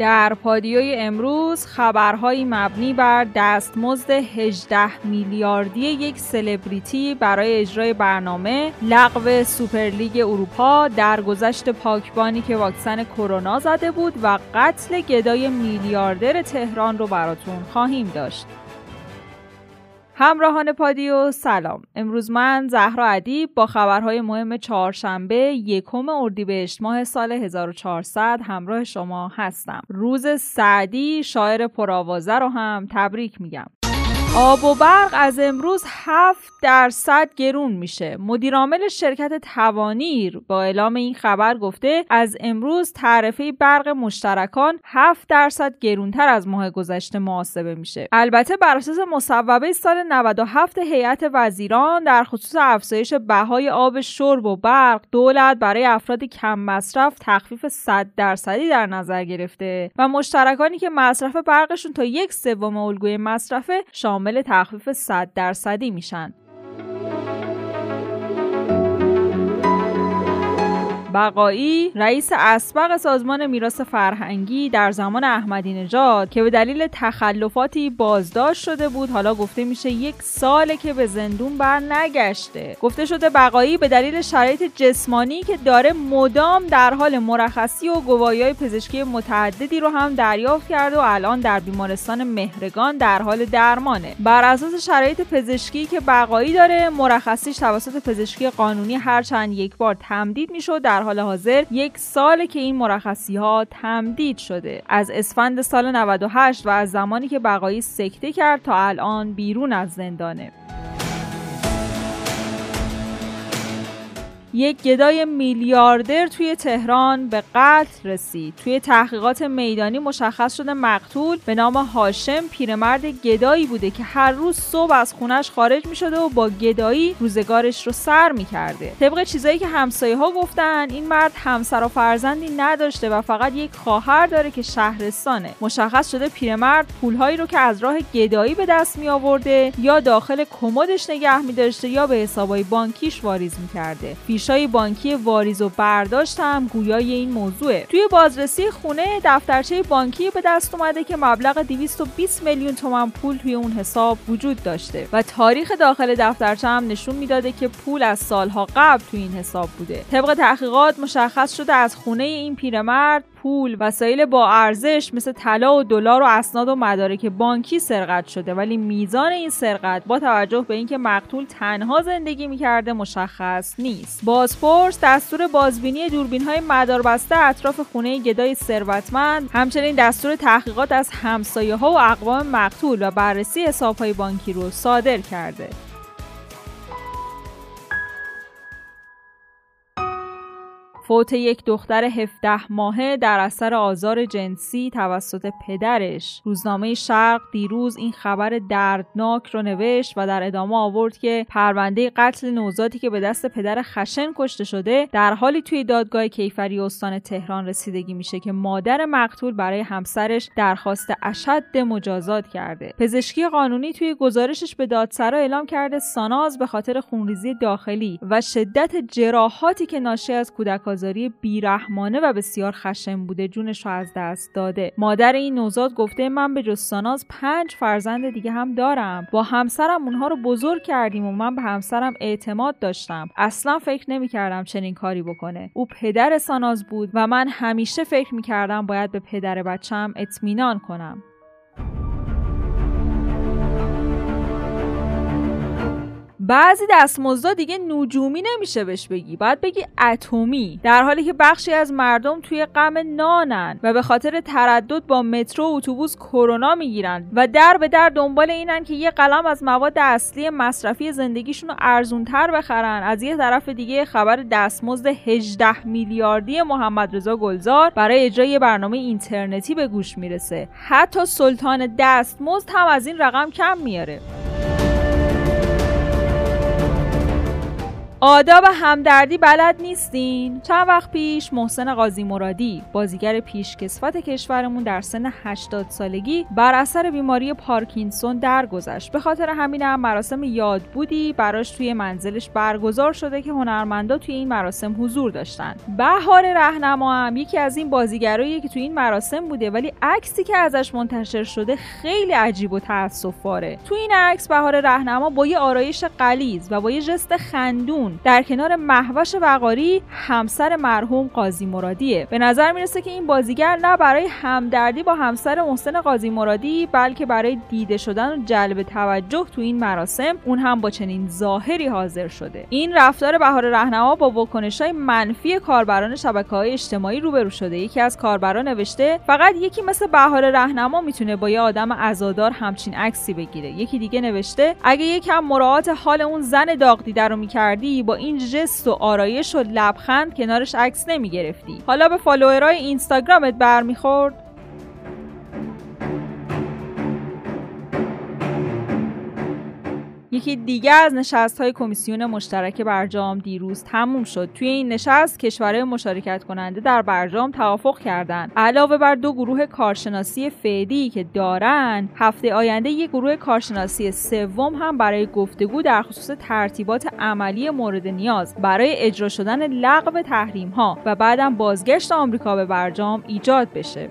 در پادیوی امروز خبرهایی مبنی بر دستمزد 18 میلیاردی یک سلبریتی برای اجرای برنامه لغو سوپرلیگ اروپا درگذشت پاکبانی که واکسن کرونا زده بود و قتل گدای میلیاردر تهران رو براتون خواهیم داشت. همراهان پادیو سلام. امروز من زهرا ادیب با خبرهای مهم چهارشنبه یکم اردیبهشت ماه سال 1400 همراه شما هستم. روز سعدی شاعر پرآوازه رو هم تبریک میگم. آب و برق از امروز 7 درصد گرون میشه. مدیرعامل شرکت توانیر با اعلام این خبر گفته از امروز تعرفه برق مشترکان 7 درصد گرونتر از ماه گذشته محاسبه میشه. البته بر اساس مصوبه سال 97 هیئت وزیران در خصوص افزایش بهای آب شرب و برق دولت برای افراد کم مصرف تخفیف 100 درصدی در نظر گرفته و مشترکانی که مصرف برقشون تا یک سوم الگوی مصرفه شامل تخفیف 100 درصدی میشن. بقایی رئیس اسبق سازمان میراث فرهنگی در زمان احمدی نژاد که به دلیل تخلفاتی بازداشت شده بود. حالا گفته میشه یک ساله که به زندون بر نگشته گفته شده بقایی به دلیل شرایط جسمانی که داره مدام در حال مرخصی و گواهی پزشکی متعددی رو هم دریافت کرده و الان در بیمارستان مهرگان در حال درمانه. بر اساس شرایط پزشکی که بقایی داره مرخصیش توسط پزشکی قانونی هر چند یک بار تمدید می‌شد. در حال حاضر یک ساله که این مرخصی ها تمدید شده. از اسفند سال 98 و از زمانی که بقایی سکته کرد تا الان بیرون از زندانه. یک گدای میلیاردر توی تهران به قتل رسید. توی تحقیقات میدانی مشخص شده مقتول به نام هاشم پیرمرد گدایی بوده که هر روز صبح از خونش خارج می شده و با گدایی روزگارش رو سر می کرده طبق چیزایی که همسایه ها گفتن این مرد همسر و فرزندی نداشته و فقط یک خواهر داره که شهرستانه. مشخص شده پیرمرد پولهایی رو که از راه گدایی به دست می آورده یا داخل کمدش نگه می داشته یا به حسابای بانکیش واریز می کرده فیشای بانکی واریز و برداشت هم گویای این موضوعه. توی بازرسی خونه دفترچه بانکی به دست اومده که مبلغ 220 میلیون تومن پول توی اون حساب وجود داشته و تاریخ داخل دفترچه هم نشون می‌داده که پول از سالها قبل توی این حساب بوده. طبق تحقیقات مشخص شده از خونه این پیرمرد پول وسایل با ارزش مثل طلا و دلار و اسناد و مدارک بانکی سرقت شده. ولی میزان این سرقت با توجه به اینکه مقتول تنها زندگی می‌کرده مشخص نیست. بازپرس دستور بازبینی دوربین های مداربسته اطراف خونه گدای ثروتمند همچنین دستور تحقیقات از همسایه ها و اقوام مقتول و بررسی حساب های بانکی رو صادر کرده. فوت یک دختر 17 ماهه در اثر آزار جنسی توسط پدرش. روزنامه شرق دیروز این خبر دردناک رو نوشت و در ادامه آورد که پرونده قتل نوزادی که به دست پدر خشن کشته شده در حالی توی دادگاه کیفری استان تهران رسیدگی میشه که مادر مقتول برای همسرش درخواست اشد مجازات کرده. پزشکی قانونی توی گزارشش به دادسرا اعلام کرده ساناز به خاطر خونریزی داخلی و شدت جراحاتی که ناشی از کودک آزاری بیرحمانه و بسیار خشن بوده جونش رو از دست داده. مادر این نوزاد گفته من به جز پنج فرزند دیگه هم دارم. با همسرم اونها رو بزرگ کردیم و من به همسرم اعتماد داشتم. اصلا فکر نمی‌کردم چنین کاری بکنه. او پدر ساناز بود و من همیشه فکر می‌کردم باید به پدر بچم اطمینان کنم. بعضی دستمزدا دیگه نجومی نمیشه بهش بگی. باید بگی اتمی. در حالی که بخشی از مردم توی غم نانن و به خاطر تردد با مترو و اتوبوس کرونا می‌گیرن و در به در دنبال اینن که یه قلم از مواد اصلی مصرفی زندگیشون رو ارزونتر بخرن. از یه طرف دیگه خبر دستمزد 18 میلیاردی محمد رضا گلزار برای اجرای برنامه اینترنتی به گوش می‌رسه. حتی سلطان دستمزد هم از این رقم کم میاره آداب همدردی بلد نیستین؟ چند وقت پیش محسن قاضی مرادی بازیگر پیشکسوت کشورمون در سن 80 سالگی بر اثر بیماری پارکینسون درگذشت. به خاطر همینم مراسم یادبودی براش توی منزلش برگزار شده که هنرمندا توی این مراسم حضور داشتن. بهار رهنما هم یکی از این بازیگرایی که توی این مراسم بوده ولی عکسی که ازش منتشر شده خیلی عجیب و تاسفباره تو این عکس بهار رهنما با یه آرایش قلیز و با یه ژست خندون در کنار محوش وقاری همسر مرحوم قاضی مرادیه. به نظر می‌رسه که این بازیگر نه برای همدردی با همسر محسن قاضی مرادی بلکه برای دیده شدن و جلب توجه تو این مراسم اون هم با چنین ظاهری حاضر شده. این رفتار بهار رهنما با واکنش های منفی کاربران شبکه های اجتماعی روبرو شده. یکی از کاربران نوشته فقط یکی مثل بهار رهنما می‌تونه با یه آدم عزادار همچین عکسی بگیره. یکی دیگه نوشته اگه یکم مراعات حال اون زن داغ دیده رو می‌کردی با این جست و آرایش و لبخند کنارش عکس نمی‌گرفتی. حالا به فالوورای اینستاگرامت برمیخورد. یکی دیگه از نشست های کمیسیون مشترک برجام دیروز تموم شد. توی این نشست کشورهای مشارکت کننده در برجام توافق کردند. علاوه بر دو گروه کارشناسی فعلی که دارن هفته آینده یک گروه کارشناسی سوم هم برای گفتگو در خصوص ترتیبات عملی مورد نیاز برای اجرا شدن لغو تحریم ها و بعدم بازگشت آمریکا به برجام ایجاد بشه.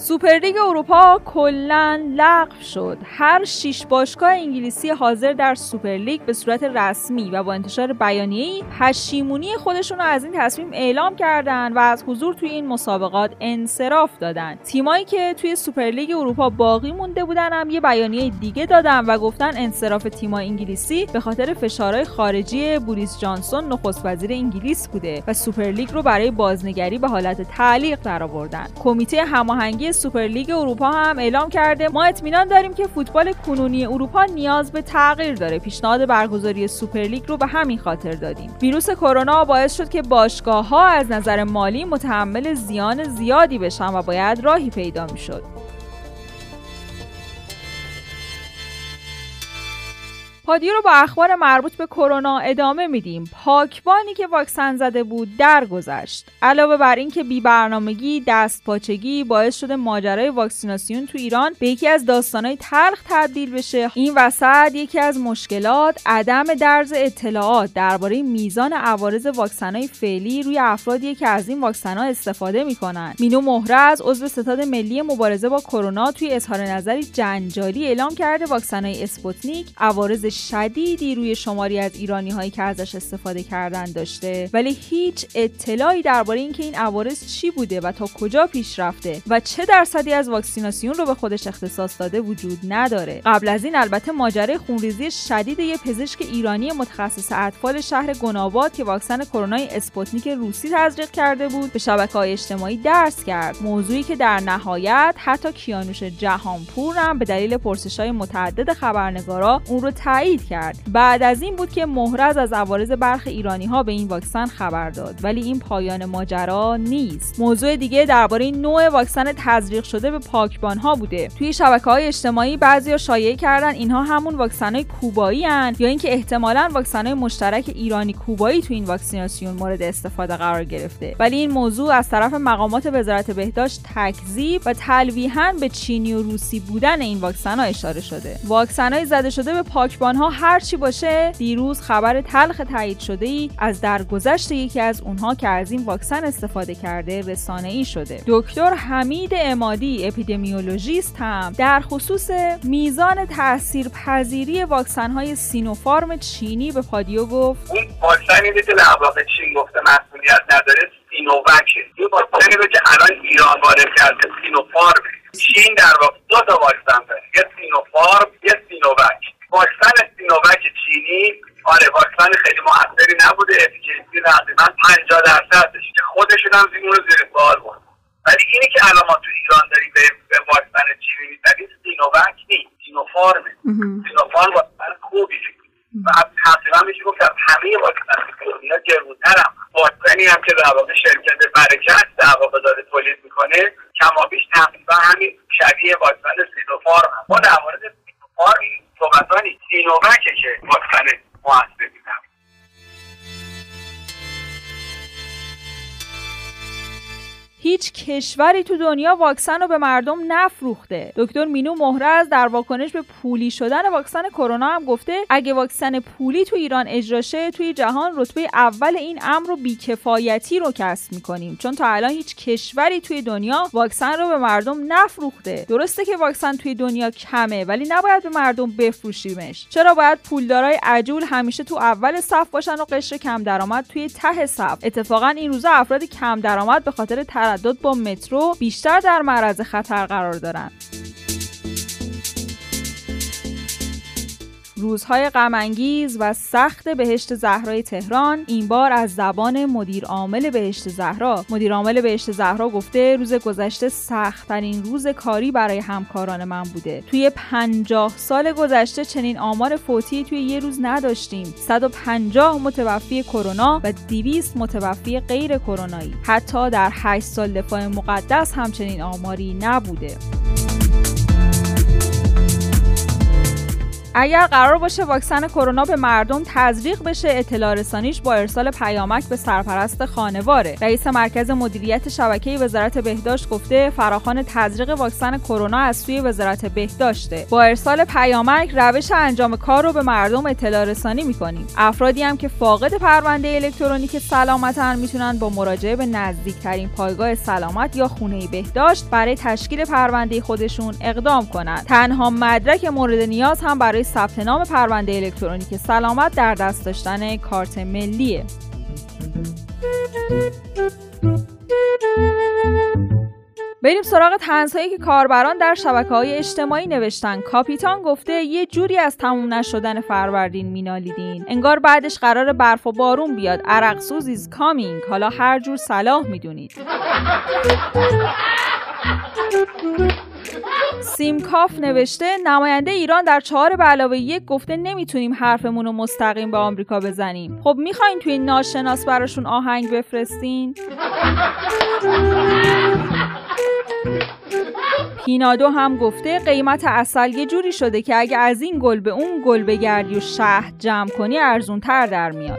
سوپرلیگ اروپا کلا لغو شد. هر شش باشگاه انگلیسی حاضر در سوپرلیگ به صورت رسمی و با انتشار بیانیه‌ای پشیمونی خودشون رو از این تصمیم اعلام کردن و از حضور توی این مسابقات انصراف دادن. تیمایی که توی سوپرلیگ اروپا باقی مونده بودن هم یه بیانیه دیگه دادن و گفتن انصراف تیمای انگلیسی به خاطر فشارهای خارجی بوریس جانسون نخست وزیر انگلیس بوده و سوپرلیگ رو برای بازنگری به حالت تعلیق درآوردن. کمیته هماهنگی سوپرلیگ اروپا هم اعلام کرده. ما اطمینان داریم که فوتبال کنونی اروپا نیاز به تغییر داره. پیشنهاد برگزاری سوپرلیگ رو به همین خاطر دادیم. ویروس کرونا باعث شد که باشگاه ها از نظر مالی متحمل زیان زیادی بشن و باید راهی پیدا می‌شد. پادیو رو با اخبار مربوط به کرونا ادامه میدیم. پاکبانی که واکسن زده بود درگذشت. علاوه بر اینکه بی برنامگی دست پاچگی باعث شده ماجرای واکسیناسیون تو ایران به یکی از داستانهای تلخ تبدیل بشه. این وسط یکی از مشکلات عدم درز اطلاعات درباره میزان عوارض واکسنهای فعلی روی افرادی که از این واکسنها استفاده می‌کنن. مینو مهرز عضو ستاد ملی مبارزه با کرونا توی اظهار نظری جنجالی اعلام کرده واکسنهای اسپوتنیک عوارض شدیدی روی شماری از ایرانی هایی که ازش استفاده کردن داشته ولی هیچ اطلاعی درباره اینکه این عوارض چی بوده و تا کجا پیش رفته و چه درصدی از واکسیناسیون رو به خودش اختصاص داده وجود نداره. قبل از این البته ماجرای خونریزی شدید یه پزشک ایرانی متخصص اطفال شهر گناباد که واکسن کرونا اسپوتنیک روسی تزریق کرده بود به شبکه های اجتماعی درز کرد. موضوعی که در نهایت حتی کیانوش جهانپور هم به دلیل پرسش های متعدد خبرنگارا اون رو تایید کرد. بعد از این بود که مهرز از عوارض برخی ایرانی ها به این واکسن خبر داد. ولی این پایان ماجرا نیست. موضوع دیگه درباره نوع واکسن تزریق شده به پاکبان ها بوده. توی شبکه های اجتماعی بعضیا شایعه کردن اینها همون واکسن های کوبایی هن یا اینکه احتمالا واکسن های مشترک ایرانی کوبایی تو این واکسیناسیون مورد استفاده قرار گرفته. ولی این موضوع از طرف مقامات وزارت بهداشت تکذیب و تلویحا به چینی و روسی بودن این واکسن ها اشاره شده. واکسن زده شده به پاکبان ها هرچی باشه دیروز خبر تلخ تایید شده ای از درگذشت یکی از اونها که از این واکسن استفاده کرده رسانه ای شده. دکتر حمید امادی اپیدمیولوژیست هم. در خصوص میزان تاثیرپذیری واکسن های سینوفارم چینی به پادیو گفت اون واکسنی که چین گفته مسئولیت نداره سینووکه. این واکسنی که الان ایران وارد کرده سینوفارم. چین در واقع دو تا واکسن داره یه سینوفارم یه سینووک واکسن سینووک چینی آره واکسن خیلی موثری نبوده. efficacy تقریبا 50 درصدش. که خودشون هم زیر زیر سوال بود ولی اینی که الان ما تو ایران داریم به, واکسن چینی می‌زنیم سینووک نیست. سینوفارمه. سینوفارم واکسن خوبی و تقریبا میشه گفت همه واکسن دنیا گرونتر هم. واکسنی هم که در واقع شرکت برکت در واقع داره تولید می‌کنه کمابیش تقریبا همین شبیه واکسن سینوفارم ما در مورد سینوفارم صحبت نیست سینووکه که واکسن موثر هیچ کشوری تو دنیا واکسن رو به مردم نفروخته. دکتر مینو مهرز در واکنش به پولی شدن واکسن کرونا هم گفته اگه واکسن پولی تو ایران اجرا شه توی جهان رتبه اول این امر رو بیکفایتی رو کسب می‌کنیم. چون تا الان هیچ کشوری توی دنیا واکسن رو به مردم نفروخته. درسته که واکسن توی دنیا کمه ولی نباید به مردم بفروشیمش. چرا باید پولدارای عجول همیشه تو اول صف باشن و قشر کم درآمد توی ته صف؟ اتفاقا این روزا افراد کم درآمد به خاطر تردد با مترو بیشتر در معرض خطر قرار دارند. روزهای غمانگیز و سخت بهشت زهرای تهران این بار از زبان مدیر عامل بهشت زهرا. مدیر عامل بهشت زهرا گفته روز گذشته سختترین روز کاری برای همکاران من بوده. توی 50 سال گذشته چنین آمار فوتی توی یه روز نداشتیم. 150 متوفی کرونا و 200 متوفی غیر کرونایی. حتی در 8 سال دفاع مقدس همچنین آماری نبوده. اگر قرار باشه واکسن کرونا به مردم تزریق بشه اطلاع رسانیش با ارسال پیامک به سرپرست خانواره. رئیس مرکز مدیریت شبکه وزارت بهداشت گفته فراخوان تزریق واکسن کرونا از سوی وزارت بهداشته. با ارسال پیامک روش انجام کار رو به مردم اطلاع رسانی می‌کنیم. افرادی هم که فاقد پرونده الکترونیک سلامتن می‌تونن با مراجعه به نزدیکترین پایگاه سلامت یا خونه بهداشت برای تشکیل پرونده خودشون اقدام کنند تنها مدرک مورد نیاز هم برای ثبت نام پرونده الکترونیک سلامت در دست داشتن کارت ملیه. بریم سراغ طنزهایی که کاربران در شبکه های اجتماعی نوشتن. کاپیتان گفته یه جوری از تموم نشدن فروردین مینالیدین. انگار بعدش قرار برف و بارون بیاد. عرق سوز is coming حالا هر جور صلاح می‌دونید. سیمکاف نوشته نماینده ایران در چهار به علاوه یک گفته نمی‌تونیم حرفمون رو مستقیم به آمریکا بزنیم. خب می‌خواین توی ناشناس براشون آهنگ بفرستین؟ پینادو هم گفته قیمت عسل یه جوری شده که اگه از این گل به اون گل بگردی و شهد جمع کنی ارزون تر در میاد.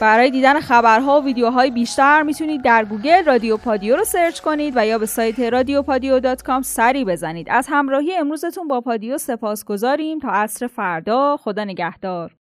برای دیدن خبرها و ویدیوهای بیشتر می‌تونید در گوگل رادیو پادیو رو search کنید و یا به سایت رادیو پادیو dot com سری بزنید. از همراهی امروزتون با پادیو سپاسگزاریم تا عصر فردا خدا نگهدار.